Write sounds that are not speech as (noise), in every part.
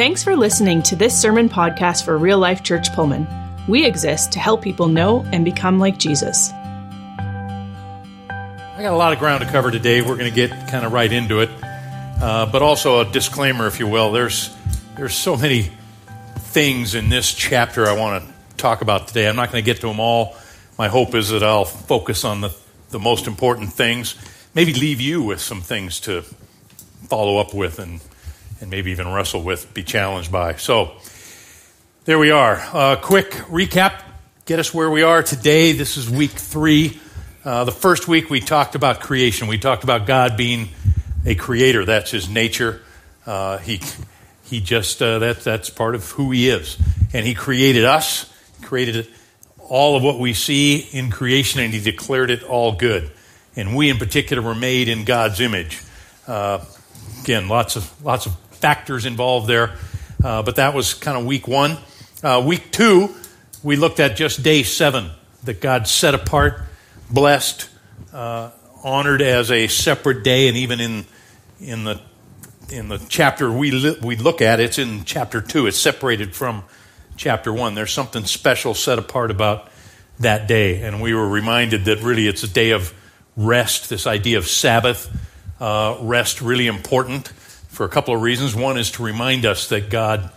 Thanks for listening to this sermon podcast for Real Life Church Pullman. We exist to help people know and become like Jesus. I got a lot of ground to cover today. We're going to get kind of right into it. Uh, but also a disclaimer, if you will. There's, there's so many things in this chapter I want to talk about today. I'm not going to get to them all. My hope is that I'll focus on the, the most important things, maybe leave you with some things to follow up with and and maybe even wrestle with, be challenged by. So there we are. Uh, quick recap. Get us where we are today. This is week three. Uh, the first week we talked about creation. We talked about God being a creator. That's his nature. Uh, he he just uh, that that's part of who he is, and he created us, created all of what we see in creation, and he declared it all good. And we, in particular, were made in God's image. Uh, again, lots of lots of factors involved there. Uh, but that was kind of week one. Uh, week two, we looked at just day seven that God set apart, blessed, uh, honored as a separate day, and even in in the in the chapter we li- we look at, it's in chapter two. It's separated from chapter one. There's something special set apart about that day, and we were reminded that really it's a day of rest. This idea of Sabbath uh, rest really important for a couple of reasons. One is to remind us that God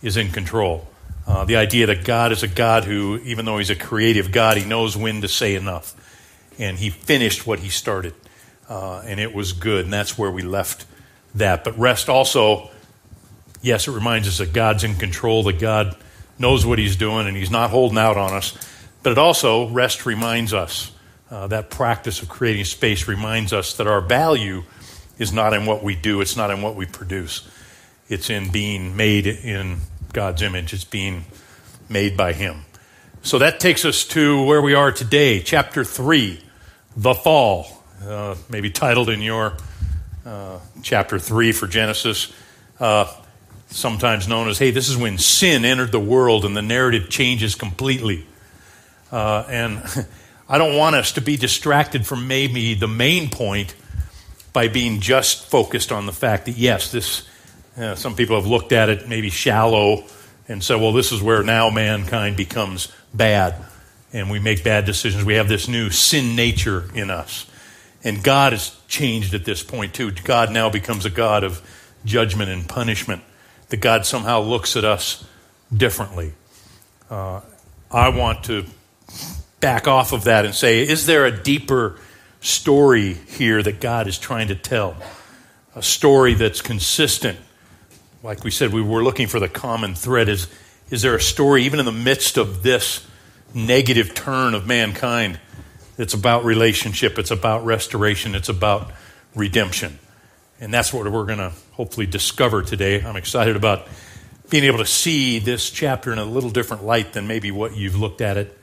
is in control. Uh, the idea that God is a God who, even though He's a creative God, He knows when to say enough. And He finished what He started. Uh, and it was good. And that's where we left that. But rest also, yes, it reminds us that God's in control, that God knows what He's doing, and He's not holding out on us. But it also, rest reminds us, uh, that practice of creating space reminds us that our value is not in what we do, it's not in what we produce. It's in being made in God's image, it's being made by Him. So that takes us to where we are today, chapter 3, the fall, uh, maybe titled in your uh, chapter 3 for Genesis, uh, sometimes known as, hey, this is when sin entered the world and the narrative changes completely. Uh, and (laughs) I don't want us to be distracted from maybe the main point by being just focused on the fact that, yes, this, uh, some people have looked at it maybe shallow and said, well, this is where now mankind becomes bad and we make bad decisions. We have this new sin nature in us. And God has changed at this point, too. God now becomes a God of judgment and punishment. That God somehow looks at us differently. Uh, I want to back off of that and say, is there a deeper story here that God is trying to tell. A story that's consistent. Like we said, we were looking for the common thread. Is, is there a story, even in the midst of this negative turn of mankind, it's about relationship, it's about restoration, it's about redemption? And that's what we're going to hopefully discover today. I'm excited about being able to see this chapter in a little different light than maybe what you've looked at it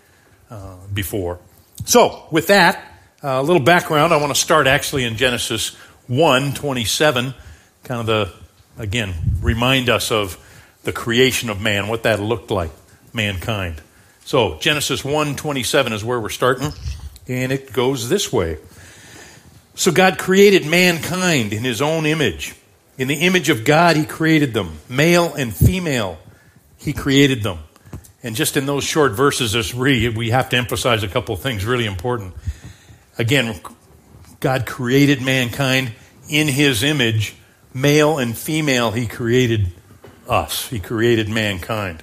uh, before. So, with that, uh, a little background. I want to start actually in Genesis 1 27, kind of the, again, remind us of the creation of man, what that looked like, mankind. So, Genesis 1 27 is where we're starting, and it goes this way. So, God created mankind in his own image. In the image of God, he created them. Male and female, he created them. And just in those short verses, we have to emphasize a couple of things really important. Again, God created mankind in his image, male and female, he created us. He created mankind.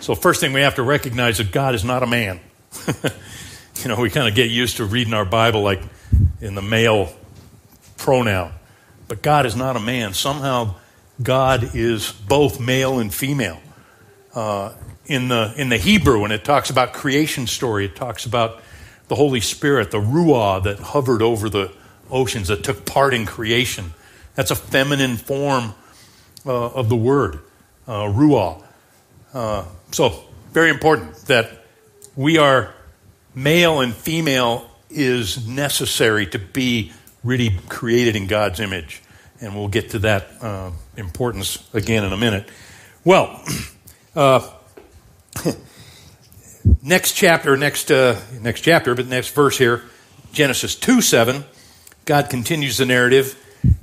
So, first thing we have to recognize that God is not a man. (laughs) you know, we kind of get used to reading our Bible like in the male pronoun. But God is not a man. Somehow, God is both male and female. Uh, in the in the Hebrew, when it talks about creation story, it talks about the Holy Spirit, the Ruah that hovered over the oceans, that took part in creation. That's a feminine form uh, of the word, uh, Ruah. Uh, so, very important that we are male and female is necessary to be really created in God's image. And we'll get to that uh, importance again in a minute. Well, (clears throat) uh, (laughs) next chapter, next uh, next chapter, but next verse here, Genesis two seven. God continues the narrative,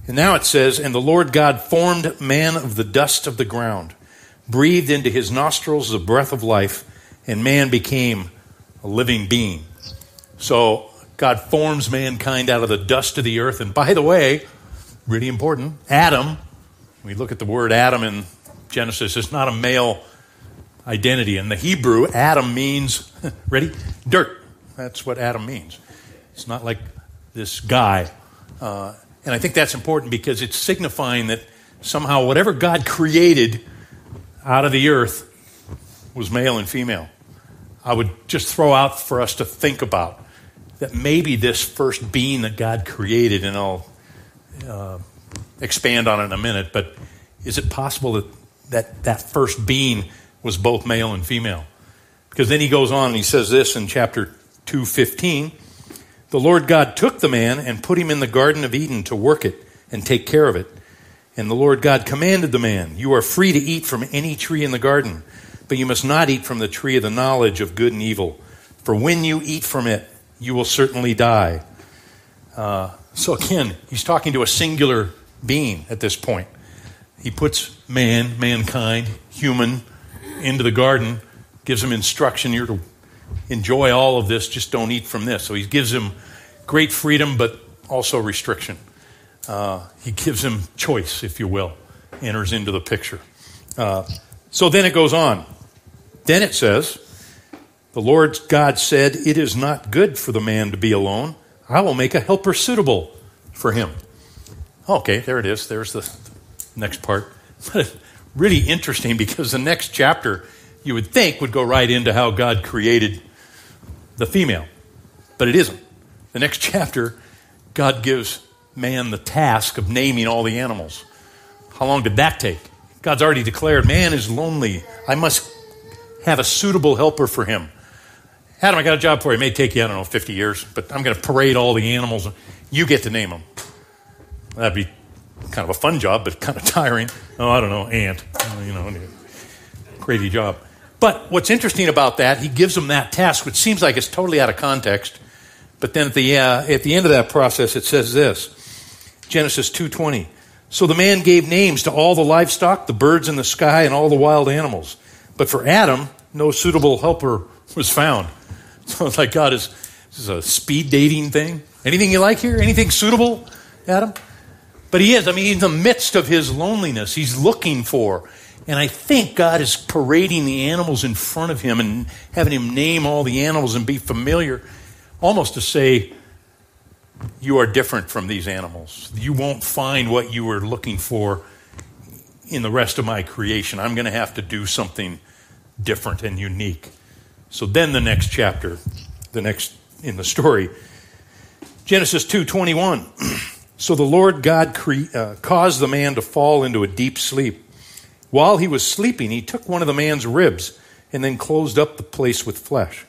And now it says, And the Lord God formed man of the dust of the ground, breathed into his nostrils the breath of life, and man became a living being. So God forms mankind out of the dust of the earth. And by the way, really important, Adam, we look at the word Adam in Genesis, it's not a male identity. In the Hebrew, Adam means, (laughs) ready? Dirt. That's what Adam means. It's not like this guy. Uh, and I think that's important because it's signifying that somehow whatever God created out of the earth was male and female. I would just throw out for us to think about that maybe this first being that God created, and I'll uh, expand on it in a minute, but is it possible that, that that first being was both male and female? Because then he goes on and he says this in chapter 215 The Lord God took the man and put him in the Garden of Eden to work it and take care of it. And the Lord God commanded the man, You are free to eat from any tree in the garden, but you must not eat from the tree of the knowledge of good and evil. For when you eat from it, you will certainly die. Uh, so again, he's talking to a singular being at this point. He puts man, mankind, human, into the garden, gives him instruction. You're to enjoy all of this, just don't eat from this. So he gives him great freedom, but also restriction. Uh, he gives him choice, if you will, enters into the picture. Uh, so then it goes on. Then it says, The Lord God said, It is not good for the man to be alone. I will make a helper suitable for him. Okay, there it is. There's the next part. (laughs) really interesting because the next chapter you would think would go right into how God created the female, but it isn't. The next (laughs) chapter, God gives man the task of naming all the animals. How long did that take? God's already declared man is lonely. I must have a suitable helper for him. Adam, I got a job for you. It may take you, I don't know, 50 years, but I'm going to parade all the animals. And you get to name them. That'd be kind of a fun job, but kind of (laughs) tiring. Oh, I don't know, ant. You know, crazy job. But what's interesting about that, he gives them that task, which seems like it's totally out of context. But then at the, uh, at the end of that process, it says this Genesis 2.20. So the man gave names to all the livestock, the birds in the sky, and all the wild animals. But for Adam, no suitable helper was found. (laughs) So it's like, God, is this is a speed dating thing? Anything you like here? Anything suitable, Adam? But he is. I mean, in the midst of his loneliness, he's looking for and I think God is parading the animals in front of him and having him name all the animals and be familiar, almost to say, You are different from these animals. You won't find what you were looking for in the rest of my creation. I'm going to have to do something different and unique. So then the next chapter, the next in the story, Genesis 2:21. (clears throat) so the Lord God cre- uh, caused the man to fall into a deep sleep. While he was sleeping, he took one of the man's ribs and then closed up the place with flesh.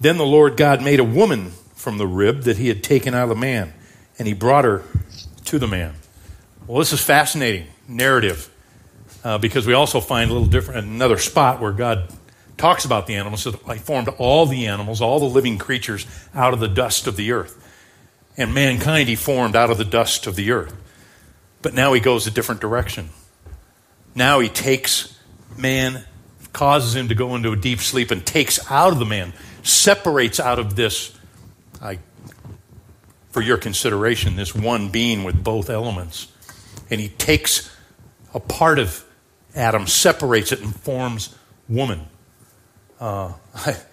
Then the Lord God made a woman from the rib that he had taken out of the man, and he brought her to the man. Well, this is fascinating narrative uh, because we also find a little different another spot where God talks about the animals. So I formed all the animals, all the living creatures out of the dust of the earth. And mankind he formed out of the dust of the earth. But now he goes a different direction. Now he takes man, causes him to go into a deep sleep, and takes out of the man, separates out of this, I, for your consideration, this one being with both elements. And he takes a part of Adam, separates it, and forms woman. Uh, I, (laughs)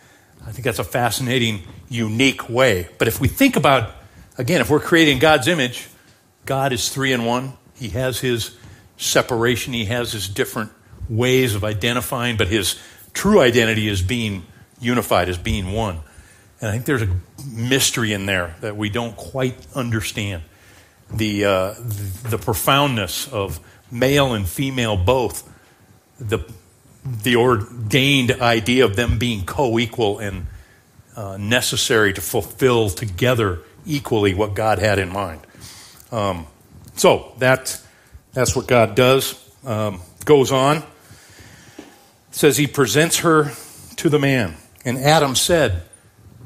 I think that's a fascinating, unique way. But if we think about, again, if we're creating God's image, God is three in one. He has his separation. He has his different ways of identifying, but his true identity is being unified, as being one. And I think there's a mystery in there that we don't quite understand. The, uh, the profoundness of male and female both, the, the ordained idea of them being co equal and uh, necessary to fulfill together equally what God had in mind. Um, so that that's what God does. Um, goes on. Says he presents her to the man. And Adam said,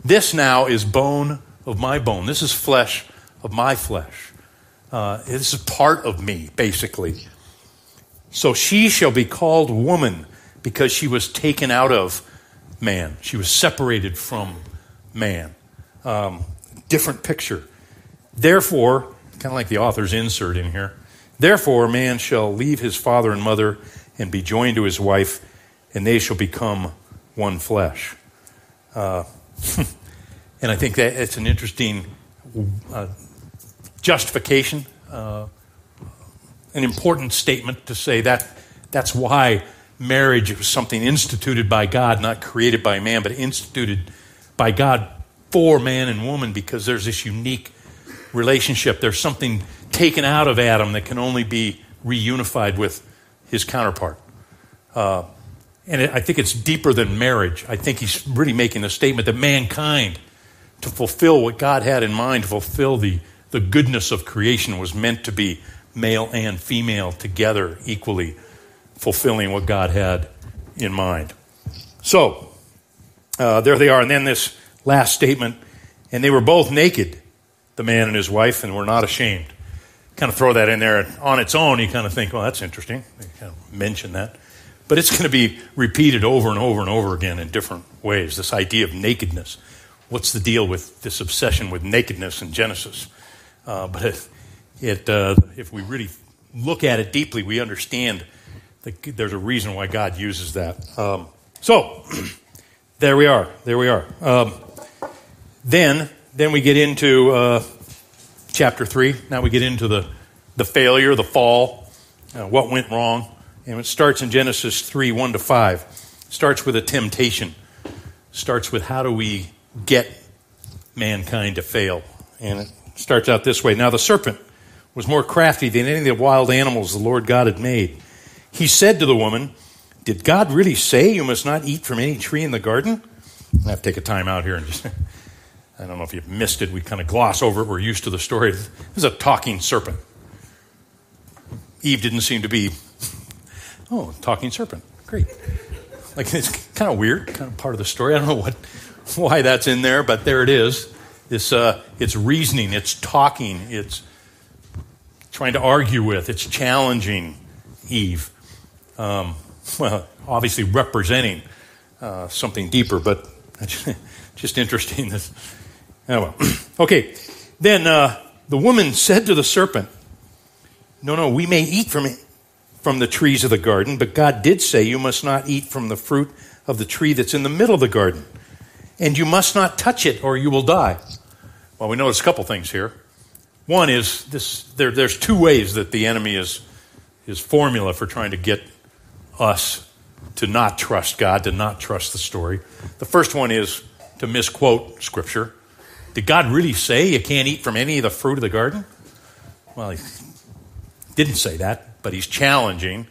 This now is bone of my bone. This is flesh of my flesh. Uh, this is part of me, basically. So she shall be called woman because she was taken out of man. She was separated from man. Um, different picture. Therefore, kind of like the author's insert in here, therefore, man shall leave his father and mother and be joined to his wife, and they shall become one flesh. Uh, (laughs) and I think that it's an interesting uh, justification, uh, an important statement to say that that's why marriage was something instituted by God, not created by man, but instituted by God for man and woman because there's this unique relationship. There's something taken out of Adam that can only be reunified with his counterpart. Uh, and it, I think it's deeper than marriage. I think he's really making the statement that mankind, to fulfill what God had in mind, to fulfill the, the goodness of creation, was meant to be male and female together equally, fulfilling what God had in mind. So, uh, there they are. And then this last statement and they were both naked, the man and his wife, and were not ashamed. Kind of throw that in there on its own, you kind of think, well, that's interesting. They kind of mention that. But it's going to be repeated over and over and over again in different ways. This idea of nakedness. What's the deal with this obsession with nakedness in Genesis? Uh, but it, it uh, if we really look at it deeply, we understand that there's a reason why God uses that. Um, so, (clears throat) there we are. There we are. Um, then, then we get into uh, chapter three. Now we get into the the failure, the fall, uh, what went wrong. And it starts in Genesis 3 1 to 5. Starts with a temptation. Starts with how do we get mankind to fail. And it starts out this way Now the serpent was more crafty than any of the wild animals the Lord God had made. He said to the woman, Did God really say you must not eat from any tree in the garden? I have to take a time out here and just. I don't know if you've missed it. We kind of gloss over it. We're used to the story. This is a talking serpent. Eve didn't seem to be Oh, talking serpent. Great. Like it's kind of weird, kind of part of the story. I don't know what, why that's in there, but there it is. It's, uh, it's reasoning, it's talking, it's trying to argue with, it's challenging Eve. Um, well, obviously representing uh, something deeper, but (laughs) just interesting. That, oh well. (clears throat) okay, then uh, the woman said to the serpent, No, no, we may eat from it from the trees of the garden, but God did say, You must not eat from the fruit of the tree that's in the middle of the garden, and you must not touch it, or you will die. Well, we notice a couple things here. One is this there, there's two ways that the enemy is his formula for trying to get us to not trust God, to not trust the story. The first one is to misquote Scripture. Did God really say you can't eat from any of the fruit of the garden? Well, he didn't say that but he's challenging.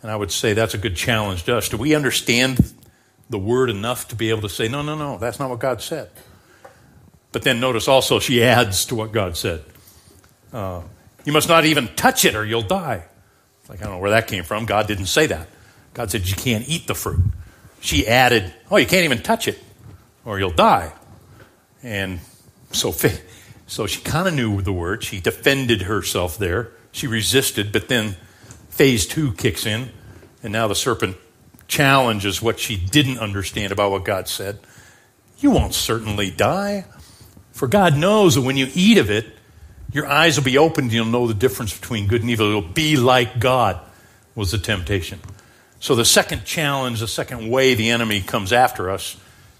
And I would say that's a good challenge to us. Do we understand the word enough to be able to say, no, no, no, that's not what God said? But then notice also she adds to what God said. Uh, you must not even touch it or you'll die. Like, I don't know where that came from. God didn't say that. God said you can't eat the fruit. She added, oh, you can't even touch it or you'll die. And so, so she kind of knew the word. She defended herself there. She resisted, but then phase two kicks in, and now the serpent challenges what she didn't understand about what God said. You won't certainly die. For God knows that when you eat of it, your eyes will be opened and you'll know the difference between good and evil. You'll be like God, was the temptation. So, the second challenge, the second way the enemy comes after us,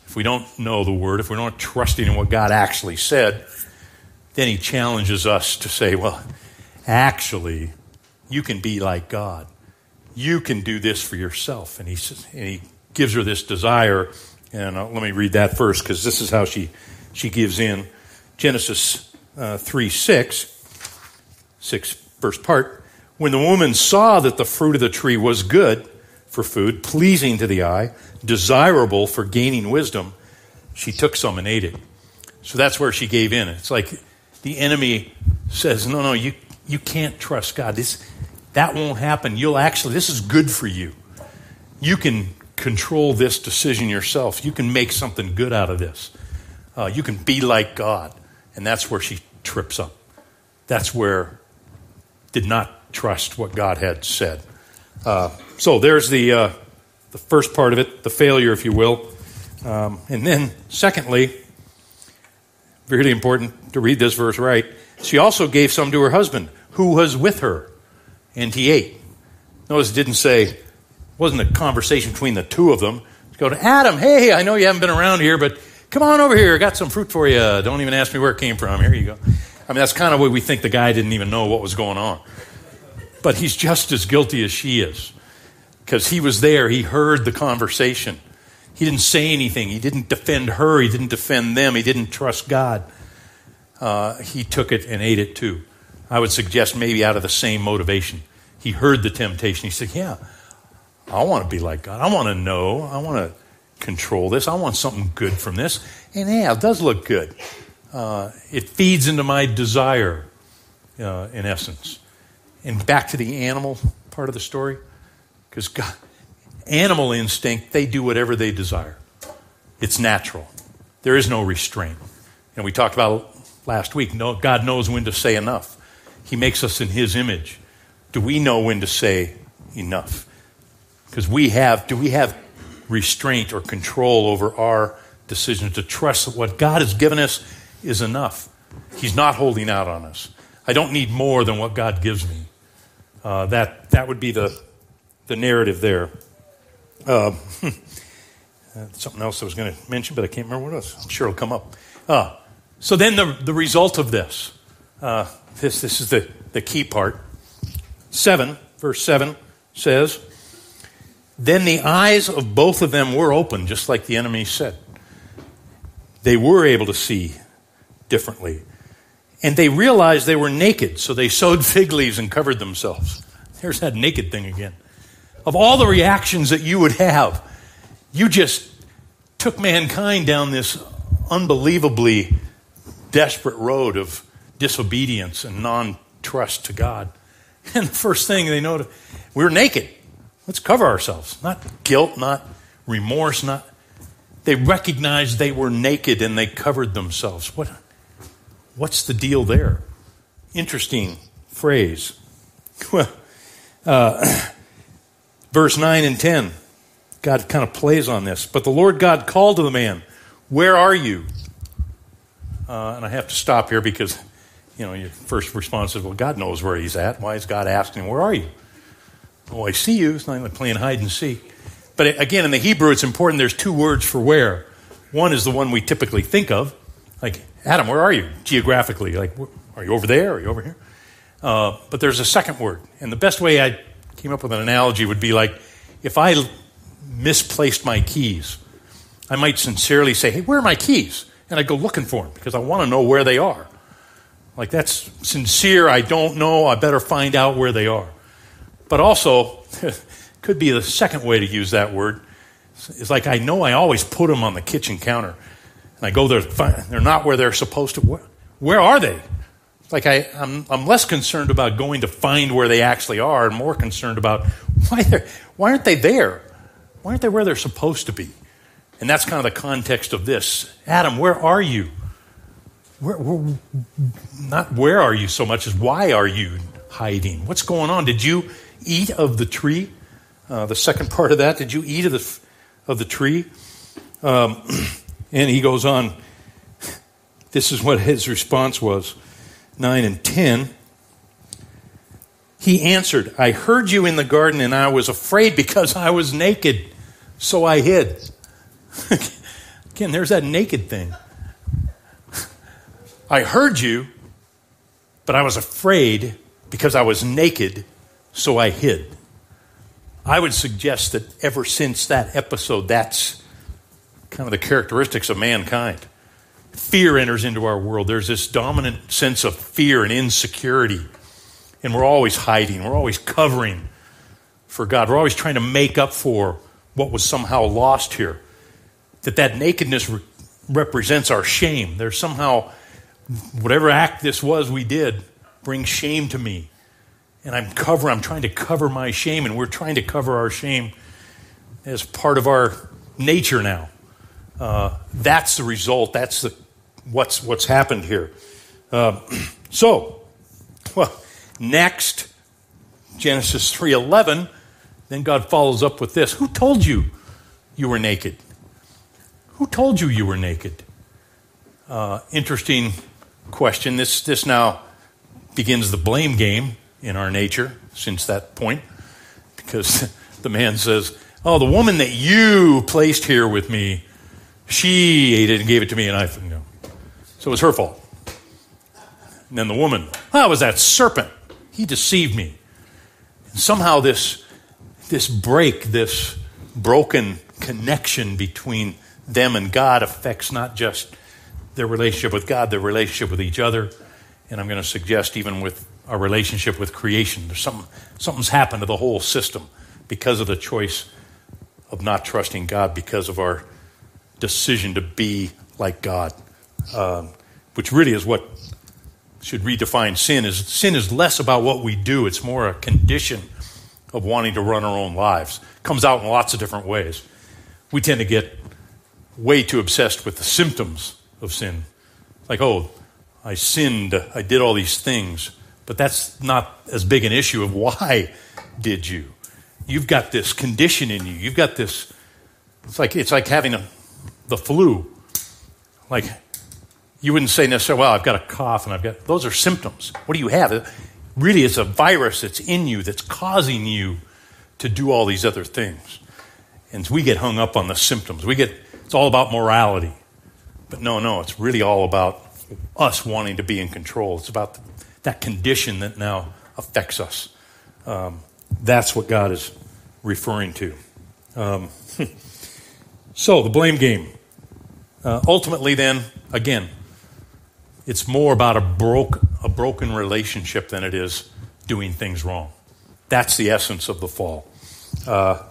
if we don't know the word, if we're not trusting in what God actually said, then he challenges us to say, well, actually, you can be like God. You can do this for yourself. And he, says, and he gives her this desire. And uh, let me read that first because this is how she, she gives in. Genesis uh, 3 6, 6 first part. When the woman saw that the fruit of the tree was good for food, pleasing to the eye, desirable for gaining wisdom, she took some and ate it. So that's where she gave in. It's like the enemy says, No, no, you, you can't trust God. This, that won't happen. You'll actually, this is good for you. You can control this decision yourself. You can make something good out of this. Uh, you can be like God. And that's where she trips up. That's where did not trust what God had said. Uh, so there's the, uh, the first part of it, the failure, if you will. Um, and then, secondly, really important to read this verse right. She also gave some to her husband, who was with her, and he ate. Notice it didn't say, it wasn't a conversation between the two of them. Go to Adam, hey, I know you haven't been around here, but come on over here. I got some fruit for you. Don't even ask me where it came from. Here you go. I mean, that's kind of what we think the guy didn't even know what was going on. But he's just as guilty as she is because he was there. He heard the conversation. He didn't say anything. He didn't defend her. He didn't defend them. He didn't trust God. Uh, he took it and ate it too. I would suggest maybe out of the same motivation. He heard the temptation. He said, Yeah, I want to be like God. I want to know. I want to control this. I want something good from this. And yeah, it does look good. Uh, it feeds into my desire, uh, in essence. And back to the animal part of the story, because animal instinct, they do whatever they desire. It's natural. There is no restraint. And we talked about last week, no, God knows when to say enough. He makes us in His image. Do we know when to say enough? Because we have, do we have restraint or control over our decisions to trust that what God has given us is enough? He's not holding out on us. I don't need more than what God gives me. Uh, that, that would be the, the narrative there. Uh, (laughs) something else I was going to mention, but I can't remember what was. I'm sure it'll come up. Uh, so then the, the result of this, uh, this, this is the, the key part. 7, verse 7 says, Then the eyes of both of them were open, just like the enemy said. They were able to see differently. And they realized they were naked, so they sewed (laughs) fig leaves and covered themselves. There's that naked thing again of all the reactions that you would have, you just took mankind down this unbelievably desperate road of disobedience and non trust to God. (laughs) And the first thing they noticed, we're naked. Let's cover ourselves. Not guilt, not remorse, not. They recognized they were naked and they covered themselves. What, what's the deal there? Interesting phrase. (laughs) Uh, (clears throat) verse 9 and 10. God kind of plays on this. But the Lord God called to the man, Where are you? Uh, and I have to stop here because, you know, your first response is, Well, God knows where he's at. Why is God asking, him, Where are you? Oh, I see you. It's not like playing hide and seek. But again, in the Hebrew, it's important there's two words for where. One is the one we typically think of, like, Adam, where are you? Geographically. Like, are you over there? Are you over here? Uh, but there's a second word. And the best way I came up with an analogy would be like if I misplaced my keys, I might sincerely say, Hey, where are my keys? And I go looking for them because I want to know where they are. Like that's sincere. I don't know. I better find out where they are. But also, (laughs) could be the second way to use that word. It's like I know I always put them on the kitchen counter. And I go there, they're not where they're supposed to. Where, where are they? Like I, I'm, I'm less concerned about going to find where they actually are and more concerned about why, they're, why aren't they there? Why aren't they where they're supposed to be? And that's kind of the context of this. Adam, where are you? Where, where, not where are you so much as why are you hiding? What's going on? Did you eat of the tree? Uh, the second part of that, did you eat of the, of the tree? Um, (clears throat) and he goes on. This is what his response was. 9 and 10, he answered, I heard you in the garden and I was afraid because I was naked, so I hid. (laughs) Again, there's that naked thing. I heard you, but I was afraid because I was naked, so I hid. I would suggest that ever since that episode, that's kind of the characteristics of mankind fear enters into our world. There's this dominant sense of fear and insecurity. And we're always hiding, we're always covering for God. We're always trying to make up for what was somehow lost here. That that nakedness re- represents our shame. There's somehow whatever act this was we did brings shame to me. And I'm cover I'm trying to cover my shame and we're trying to cover our shame as part of our nature now. Uh, that's the result. That's the what's, what's happened here. Uh, (clears throat) so, well, Next, Genesis 3:11, then God follows up with this. Who told you you were naked? Who told you you were naked? Uh, interesting question. This, this now begins the blame game in our nature since that point because (laughs) the man says, Oh, the woman that you placed here with me, she ate it and gave it to me, and I, you know. So it was her fault. And then the woman, it was that serpent. He deceived me. And somehow this, this break, this broken connection between them and God affects not just their relationship with God, their relationship with each other, and I'm going to suggest even with our relationship with creation. There's something, something's happened to the whole system because of the choice of not trusting God, because of our decision to be like God, um, which really is what should redefine sin. Is sin is less about what we do; it's more a condition of wanting to run our own lives. It comes out in lots of different ways. We tend to get way too obsessed with the symptoms of sin, like oh, I sinned, I did all these things. But that's not as big an issue of (laughs) why did you. You've got this condition in you. You've got this. It's like it's like having a, the flu. Like you wouldn't say necessarily, "Well, I've got a cough and I've got." Those are symptoms. What do you have? Really, it's a virus that's in you that's causing you to do all these other things. And we get hung up on the symptoms. We get it's all about morality. But no, no, it's really all about us wanting to be in control. It's about that condition that now affects us. Um, that's what God is referring to. Um, (laughs) so, the blame game. Uh, ultimately, then, again, it's more about a, broke, a broken relationship than it is doing things wrong. That's the essence of the fall. Uh,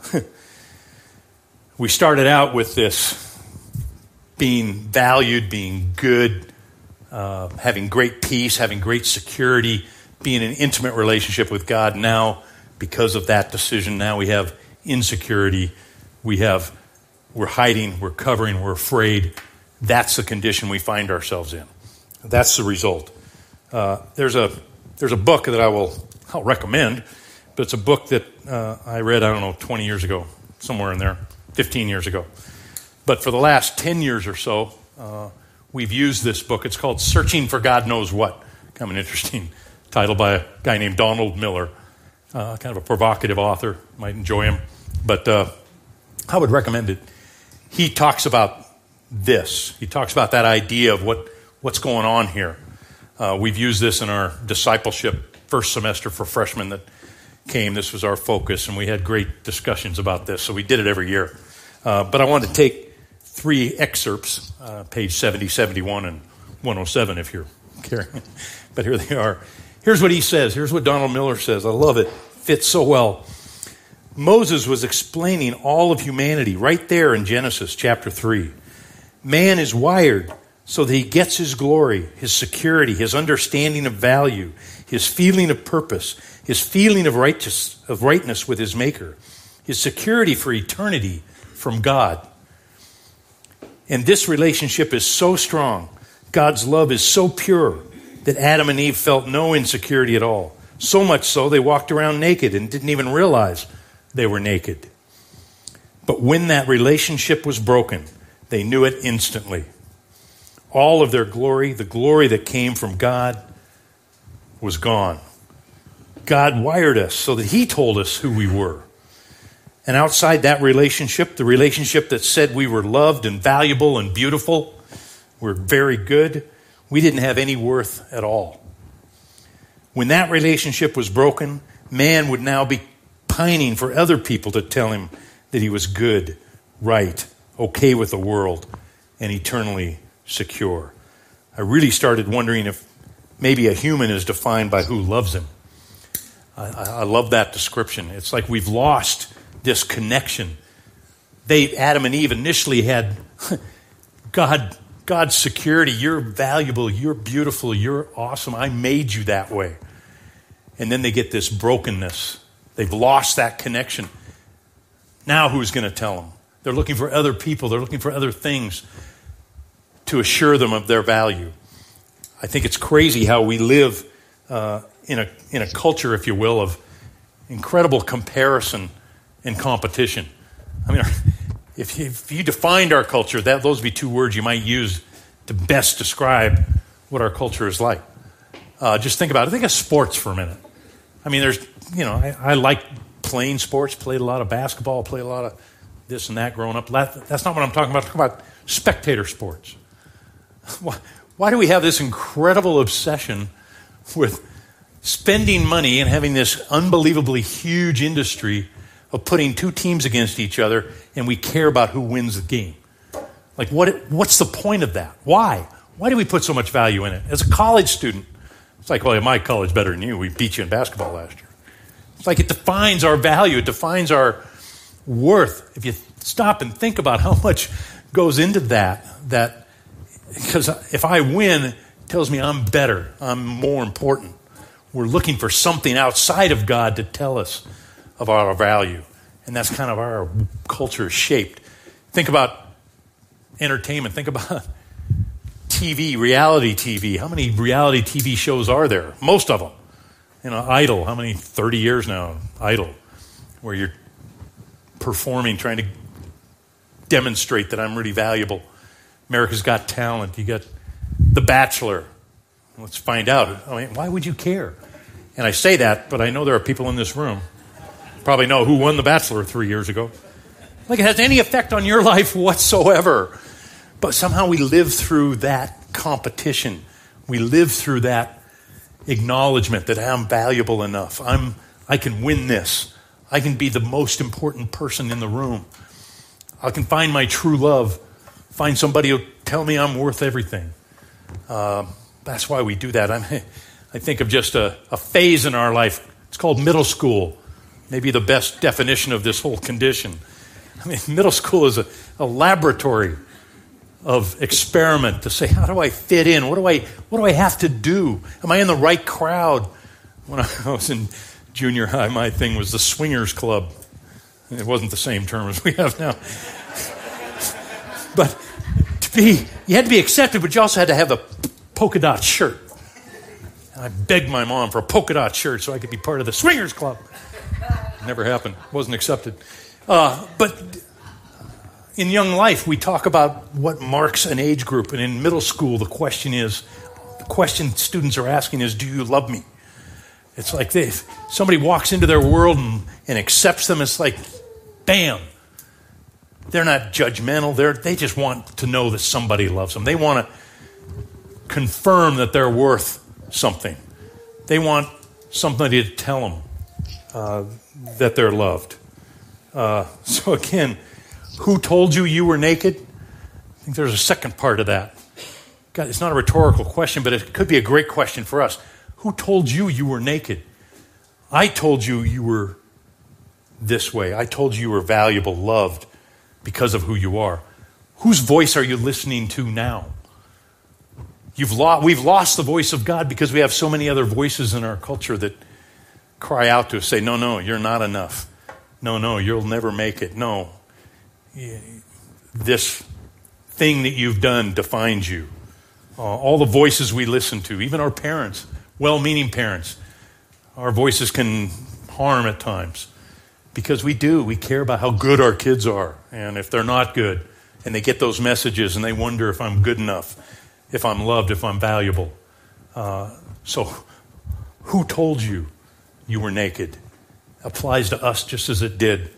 (laughs) we started out with this being valued, being good, uh, having great peace, having great security, being in an intimate relationship with God. Now, because of that decision, now we have insecurity. We have, we're hiding, we're covering, we're afraid. That's the condition we find ourselves in. That's the result. Uh, there's a there's a book that I will I'll recommend, but it's a book that uh, I read I don't know 20 years ago, somewhere in there, 15 years ago. But for the last 10 years or so, uh, we've used this book. It's called Searching for God Knows What. Kind of an interesting (laughs) title by a guy named Donald Miller, uh, kind of a provocative author. Might enjoy him. But uh, I would recommend it. He talks about this. He talks about that idea of what, what's going on here. Uh, we've used this in our discipleship first semester for freshmen that came. This was our focus, and we had great discussions about this. So we did it every year. Uh, but I wanted to take three excerpts, uh, page 70, 71, and 107 if you're carrying. (laughs) but here they are. Here's what he says. Here's what Donald Miller says. I love it. Fits so well. Moses was explaining all of humanity right there in Genesis chapter 3. Man is wired so that he gets his glory, his security, his understanding of value, his feeling of purpose, his feeling of, righteous, of rightness with his Maker, his security for eternity from God. And this relationship is so strong. God's love is so pure that Adam and Eve felt no insecurity at all. So much so, they walked around naked and didn't even realize they were naked. But when that relationship was broken, they knew it instantly. All of their glory, the glory that came from God, was gone. God wired us so that He told us who we were. And outside that relationship, the relationship that said we were loved and valuable and beautiful, we're very good, we didn't have any worth at all. When that relationship was broken, man would now be pining for other people to tell him that he was good, right, okay with the world, and eternally secure. I really started wondering if maybe a human is defined by who loves him. I, I love that description. It's like we've lost this connection. They, Adam and Eve, initially had (laughs) God, God's security. You're valuable. You're beautiful. You're awesome. I made you that way. And then they get this brokenness. They've lost that connection. Now, who's going to tell them? They're looking for other people. They're looking for other things to assure them of their value. I think it's crazy how we live uh, in a, in a culture, if you will, of incredible comparison and competition. I mean, (laughs) if you, if you defined our culture, that, those would be two words you might use to best describe what our culture is like. Uh, just think about it. Think of sports for a minute. I mean, there's, you know, I, I like playing sports, played a lot of basketball, played a lot of this and that growing up. That's not what I'm talking about. I'm talking about spectator sports. (laughs) Why, why do we have this incredible obsession with spending money and having this unbelievably huge industry of putting two teams against each other and we care about who wins the game? Like, what, what's the point of that? Why? Why do we put so much value in it? As a college student, it's like, well, my college better than you. We beat you in basketball last year. It's like it defines our value, it defines our worth. If you stop and think about how much goes into that, that because if I win, it tells me I'm better, I'm more important. We're looking for something outside of God to tell us of our value. And that's kind of our culture shaped. Think about entertainment. Think about TV, reality TV. How many reality TV shows are there? Most of them. You know, Idol. How many? 30 years now, Idol, where you're performing, trying to demonstrate that I'm really valuable. America's Got Talent. You got The Bachelor. Let's find out. I mean, why would you care? And I say that, but I know there are people in this room probably know who won The Bachelor three years ago. Like it has any effect on your (laughs) life whatsoever. But somehow we live through that competition. We live through that acknowledgement that I'm valuable enough. I'm, I can win this. I can be the most important person in the room. I can find my true love, find somebody who tell me I'm worth everything. Uh, that's why we do that. I'm, (laughs) I think of just a, a phase in our life. It's called middle school. Maybe the best definition of this whole condition. I mean, (laughs) middle school is a, a laboratory of experiment to say, how do I fit in? What do I, what do I have to do? Am I in the right crowd? When I (laughs) was in junior high, my thing was the swingers club. It wasn't the same term as we have now. but to be, you had to be accepted, but you also had to have a polka dot shirt. And I begged my mom for a polka dot shirt so I could be part of the swingers club. Never happened. Wasn't accepted. Uh, but in young life, we talk about what marks an age group, and in middle school, the question is the question students are asking is, Do you love me? It's like this somebody walks into their world and, and accepts them, it's like, bam. They're not judgmental. They're, they just want to know that somebody loves them. They want to confirm that they're worth something. They want somebody to tell them uh, that they're loved. Uh, (laughs) so, again, who told you you were naked? I think there's a second part of that. God, it's not a rhetorical question, but it could be a great question for us. Who told you you were naked? I told you you were this way. I told you you were valuable, loved because of who you are. Whose voice are you listening to now? You've lo- we've lost the voice of God because we have so many other voices in our culture that cry out to us, say, No, no, you're not enough. No, no, you'll never make it. No, this thing that you've done defines you. Uh, all the voices we listen to, even our parents, well meaning parents, our voices can harm at times because we do. We care about how good our kids are. And if they're not good, and they get those messages and they wonder if I'm good enough, if I'm loved, if I'm valuable. Uh, so, who told you you were naked? Applies to us just as it did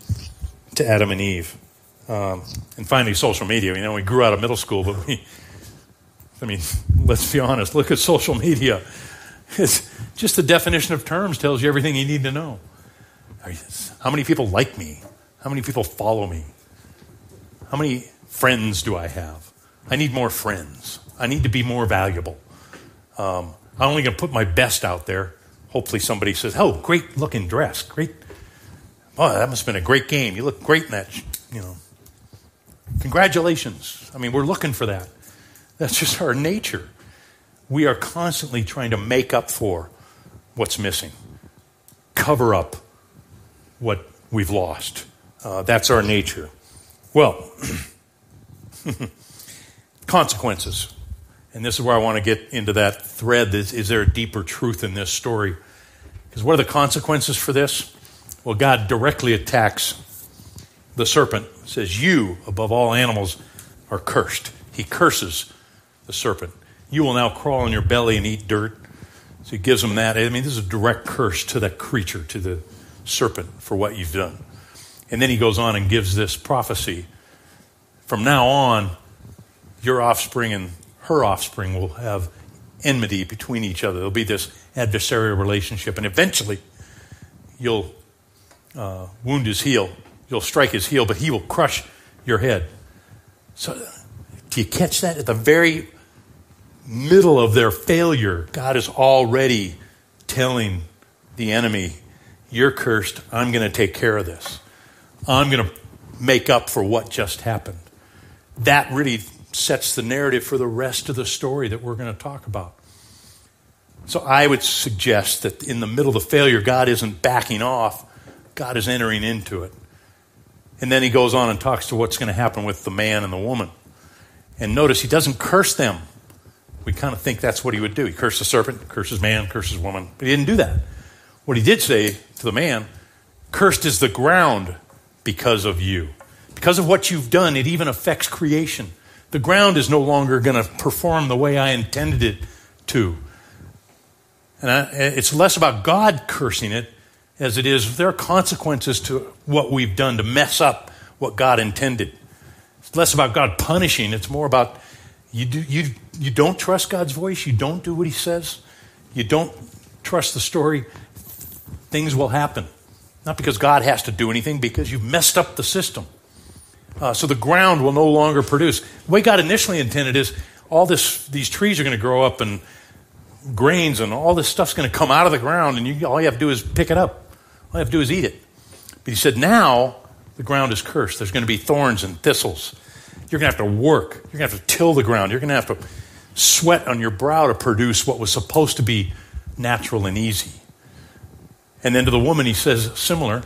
to Adam and Eve. Um, and finally, social media. You know, we grew out of middle school, but we, I mean, (laughs) let's be honest, look at social media. It's just the definition of terms tells you everything you need to know. How many people like me? How many people follow me? How many friends do I have? I need more friends. I need to be more valuable. Um, I'm only going to put my best out there. Hopefully, somebody says, "Oh, great looking dress, great. Oh, that must have been a great game. You look great in that, you know, Congratulations. I mean, we're looking for that. That's just our nature. We are constantly trying to make up for what's missing, cover up what we've lost. Uh, that's our nature. Well, (clears throat) consequences. And this is where I want to get into that thread. Is, is there a deeper truth in this story? Because what are the consequences for this? Well, God directly attacks the serpent, says, You, above all animals, are cursed. He curses the serpent. You will now crawl on your belly and eat dirt. So he gives him that. I mean, this is a direct curse to that creature, to the serpent, for what you've done. And then he goes on and gives this prophecy. From now on, your offspring and her offspring will have enmity between each other. There'll be this adversarial relationship, and eventually you'll uh, wound his heel. You'll strike his heel, but he will crush your head. So, do you catch that? At the very middle of their failure, God is already telling the enemy, You're cursed. I'm going to take care of this. I'm going to make up for what just happened. That really sets the narrative for the rest of the story that we're going to talk about. So I would suggest that in the middle of the failure, God isn't backing off, God is entering into it. And then he goes on and talks to what's going to happen with the man and the woman. And notice he doesn't curse them. We kind of think that's what he would do. He cursed the serpent, curses man, curses woman. But he didn't do that. What he did say to the man, cursed is the ground because of you. Because of what you've done, it even affects creation. The ground is no longer going to perform the way I intended it to. And I, it's less about God cursing it as it is there are consequences to what we've done to mess up what God intended. It's less about God punishing, it's more about you, do, you, you don't trust God's voice, you don't do what He says, you don't trust the story, things will happen. Not because God has to do anything, because you've messed up the system. Uh, so the ground will no longer produce. The way God initially intended is all this, these trees are going to grow up and grains and all this stuff's going to come out of the ground, and you, all you have to do is pick it up. All you have to do is eat it. But he said, now the ground is cursed. There's going to be thorns and thistles. You're going to have to work. You're going to have to till the ground. You're going to have to sweat on your brow to produce what was supposed to be natural and easy. And then to the woman, he says similar.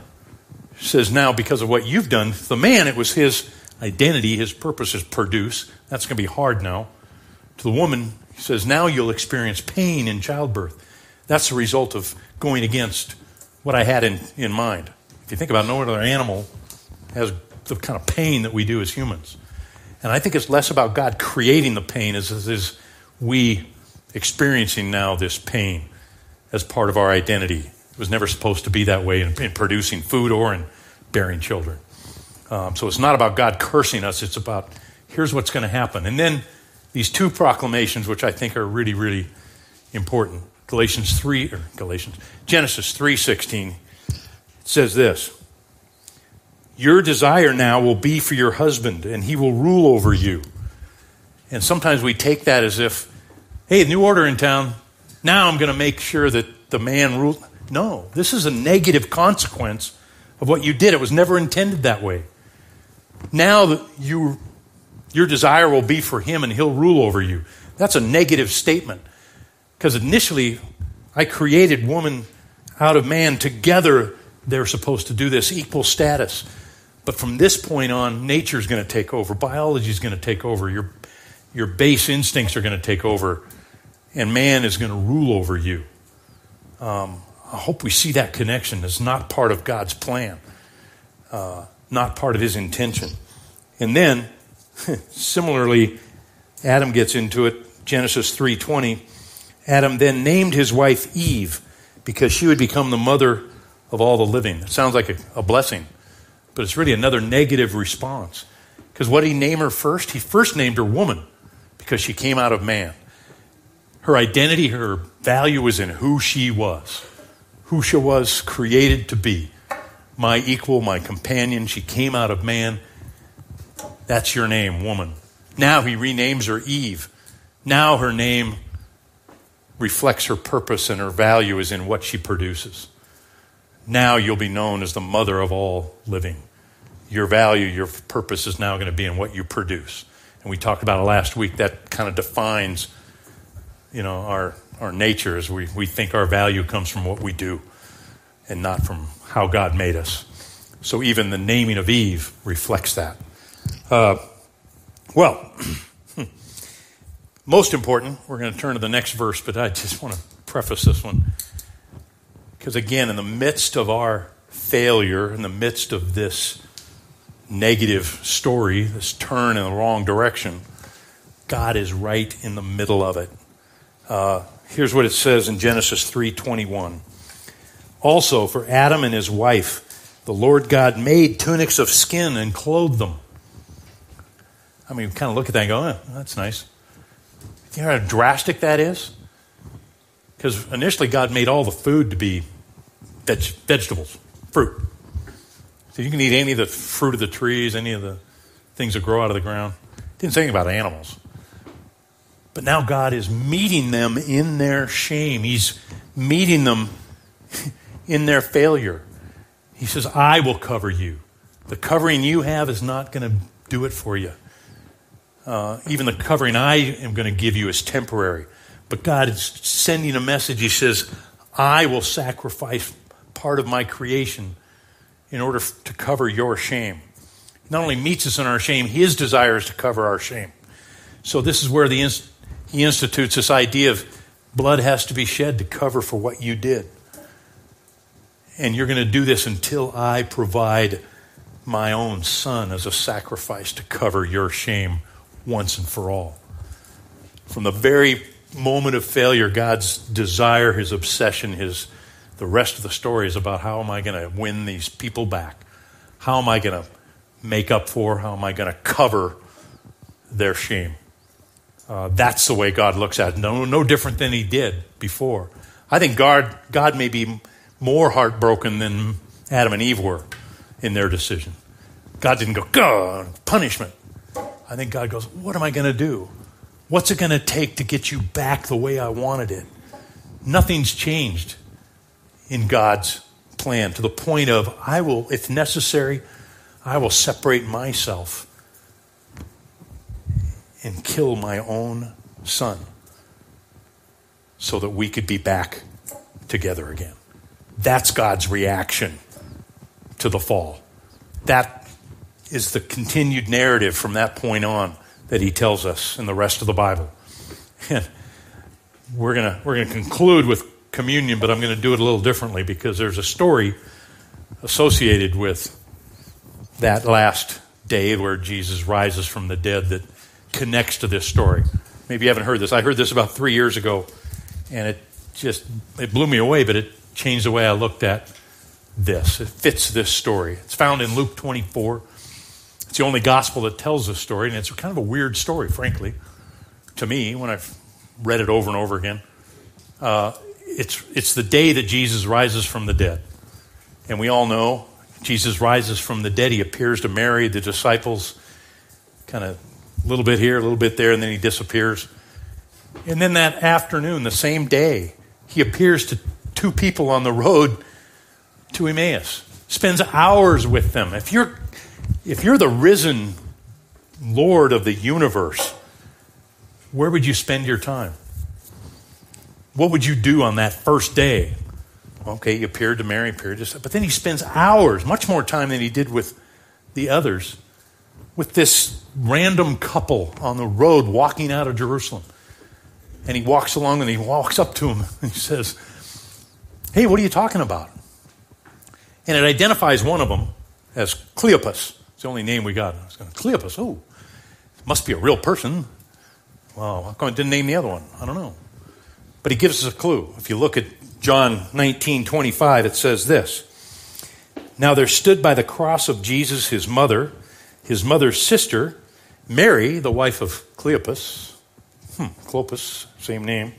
He says, now because of what you've done, the man, it was his identity, his purpose is produce. That's going to be hard now. To the woman, he says, now you'll experience pain in childbirth. That's the result of going against what I had in, in mind. If you think about it, no other animal has the kind of pain that we do as humans. And I think it's less about God creating the pain as is we experiencing now this pain as part of our identity. It was never supposed to be that way in, in producing food or in bearing children. Um, so it's not about God cursing us, it's about here's what's going to happen. And then these two proclamations, which I think are really, really important. Galatians 3, or Galatians, Genesis 3.16 says this, Your desire now will be for your husband, and he will rule over you. And sometimes we take that as if, hey, new order in town, now I'm going to make sure that the man rules. No, this is a negative consequence of what you did. It was never intended that way. Now that you your desire will be for him and he'll rule over you. That's a negative statement. Because initially, I created woman out of man. Together, they're supposed to do this equal status. But from this point on, nature is going to take over. Biology is going to take over. Your, your base instincts are going to take over. And man is going to rule over you. Um, I hope we see that connection. It's not part of God's plan, uh, not part of his intention. And then (laughs) Similarly, Adam gets into it. Genesis 3:20. Adam then named his wife Eve because she would become the mother of all the living. It sounds like a, a blessing, but it's really another negative response. Because what did he name her first? He first named her woman because she came out of man. Her identity, her value was in who she was, who she was created to be. My equal, my companion. She came out of man. That's your name, woman. Now he renames her Eve. Now her name reflects her purpose and her value is in what she produces. Now you'll be known as the mother of all living. Your value, your purpose is now going to be in what you produce. And we talked about it last week. That kind of defines, you know, our, our nature as we, we think our value comes from what we do and not from how God made us. So even the naming of Eve reflects that. Uh, well, (clears throat) most important, we're going to turn to the next verse, but I just want to preface this one. Because again, in the midst of our failure, in the midst of this negative story, this turn in the wrong direction, God is right in the middle of it. Uh, here's what it says in Genesis 3:21. Also, for Adam and his wife, the Lord God made tunics of skin and clothed them. I mean, kind of look at that and go, oh, that's nice. You know how drastic that is? Because initially, God made all the food to be veg- vegetables, fruit. So you can eat any of the fruit of the trees, any of the things that grow out of the ground. Didn't say anything about animals. But now God is meeting them in their shame. He's meeting them (laughs) in their failure. He says, I will cover you. The covering you have is not going to do it for you. Uh, even the covering I am going to give you is temporary. But God is sending a message. He says, I will sacrifice part of my creation in order to cover your shame. Not only meets us in our shame, his desire is to cover our shame. So this is where the he institutes this idea of blood has to be shed to cover for what you did. And you're going to do this until I provide my own son as a sacrifice to cover your shame once and for all. From the very moment of failure, God's desire, his obsession, his the rest of the story is about how am I going to win these people back? How am I going to make up for? How am I going to cover their shame? Uh, that's the way God looks at it. No, no different than He did before. I think God, God may be more heartbroken than Adam and Eve were in their decision. God didn't go, God, punishment. I think God goes, What am I going to do? What's it going to take to get you back the way I wanted it? Nothing's changed in God's plan to the point of, I will, if necessary, I will separate myself and kill my own son so that we could be back together again. That's God's reaction to the fall. That is the continued narrative from that point on that he tells us in the rest of the Bible. And we're going we're going to conclude with communion, but I'm going to do it a little differently because there's a story associated with that last day where Jesus rises from the dead that connects to this story. Maybe you haven't heard this. I heard this about three years ago, and it just it blew me away. But it changed the way I looked at this. It fits this story. It's found in Luke 24. It's the only gospel that tells this story, and it's kind of a weird story, frankly, to me when I've read it over and over again. Uh, it's it's the day that Jesus rises from the dead, and we all know Jesus rises from the dead. He appears to Mary, the disciples, kind of a little bit here, a little bit there, and then he disappears. And then that afternoon, the same day, he appears to two people on the road to Emmaus. Spends hours with them. If you're if you're the risen Lord of the universe, where would you spend your time? What would you do on that first day? Okay, he appeared to Mary, appeared to, but then he spends hours, much more time than he did with the others, with this random couple on the road walking out of Jerusalem. And he walks along and he walks up to him (laughs) and he says, Hey, what are you talking about? And it identifies one of them as Cleopas. It's the only name we got. It's going, Cleopas, oh, must be a real person. Well, how come it didn't name the other one? I don't know. But he gives us a clue. If you look at John 19 25, it says this Now there stood by the cross of Jesus his mother his mother's sister, Mary, the wife of Cleopas, hmm, Clopas, same name,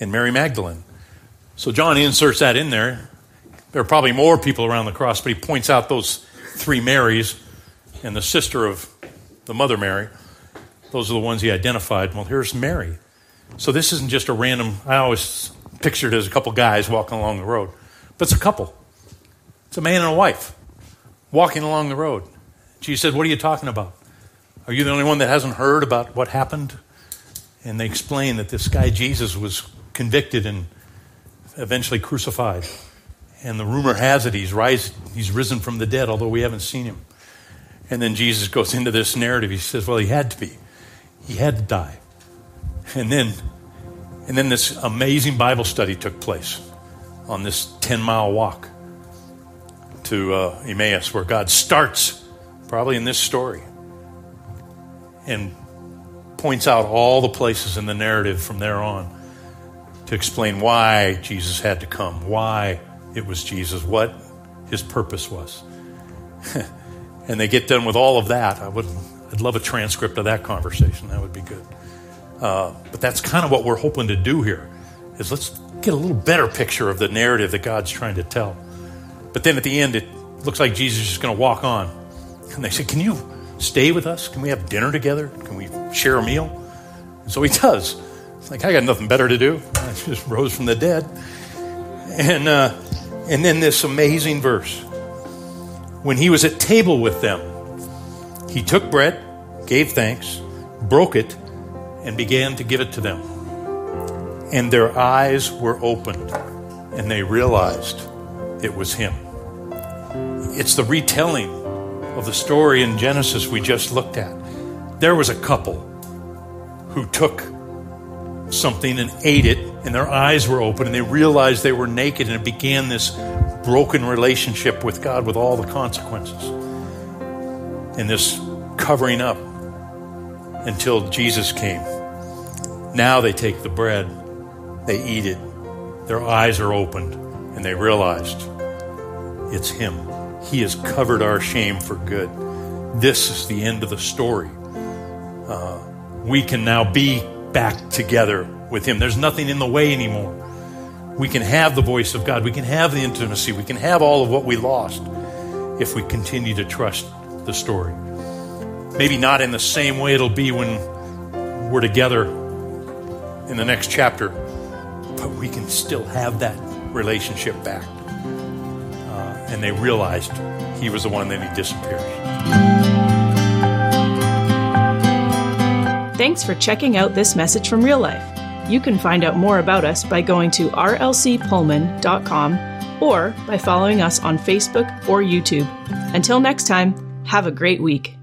and Mary Magdalene. So John inserts that in there. There are probably more people around the cross, but he points out those three Marys and the sister of the mother Mary. Those are the ones he identified. Well, here's Mary. So this isn't just a random, I always pictured as a couple guys walking along the road, but it's a couple. It's a man and a wife walking along the road. Jesus said, What are you talking about? Are you the only one that hasn't heard about what happened? And they explain that this guy, Jesus, was convicted and eventually crucified. And the rumor has it he's, rise, he's risen from the dead, although we haven't seen him. And then Jesus goes into this narrative. He says, Well, he had to be. He had to die. And then, and then this amazing Bible study took place on this 10 mile walk to uh, Emmaus, where God starts probably in this story and points out all the places in the narrative from there on to explain why Jesus had to come, why it was Jesus, what his purpose was. (laughs) and they get done with all of that. I would, I'd love a transcript of that conversation. That would be good. Uh, but that's kind of what we're hoping to do here. Is let's get a little better picture of the narrative that God's trying to tell. But then at the end, it looks like Jesus is going to walk on. And they say, Can you stay with us? Can we have dinner together? Can we share a meal? And so he does. It's like, I got nothing better to do. (laughs) I just rose from the dead. And, uh, and then this amazing verse. When he was at table with them, he took bread, gave thanks, broke it, and began to give it to them. And their eyes were opened, and they realized it was him. It's the retelling of the story in Genesis we just looked at. There was a couple who took something and ate it, and their eyes were open, and they realized they were naked, and it began this broken relationship with God with all the consequences. And this covering up until Jesus came. Now they take the bread, they eat it, their eyes are opened, and they realized it's Him. He has covered our shame for good. This is the end of the story. Uh, we can now be back together with Him. There's nothing in the way anymore. We can have the voice of God. We can have the intimacy. We can have all of what we lost if we continue to trust the story. Maybe not in the same way it'll be when we're together in the next chapter, but we can still have that relationship back. Uh, and they realized he was the one, then he disappears. Thanks for checking out this message from real life. You can find out more about us by going to rlcpullman.com or by following us on Facebook or YouTube. Until next time, have a great week.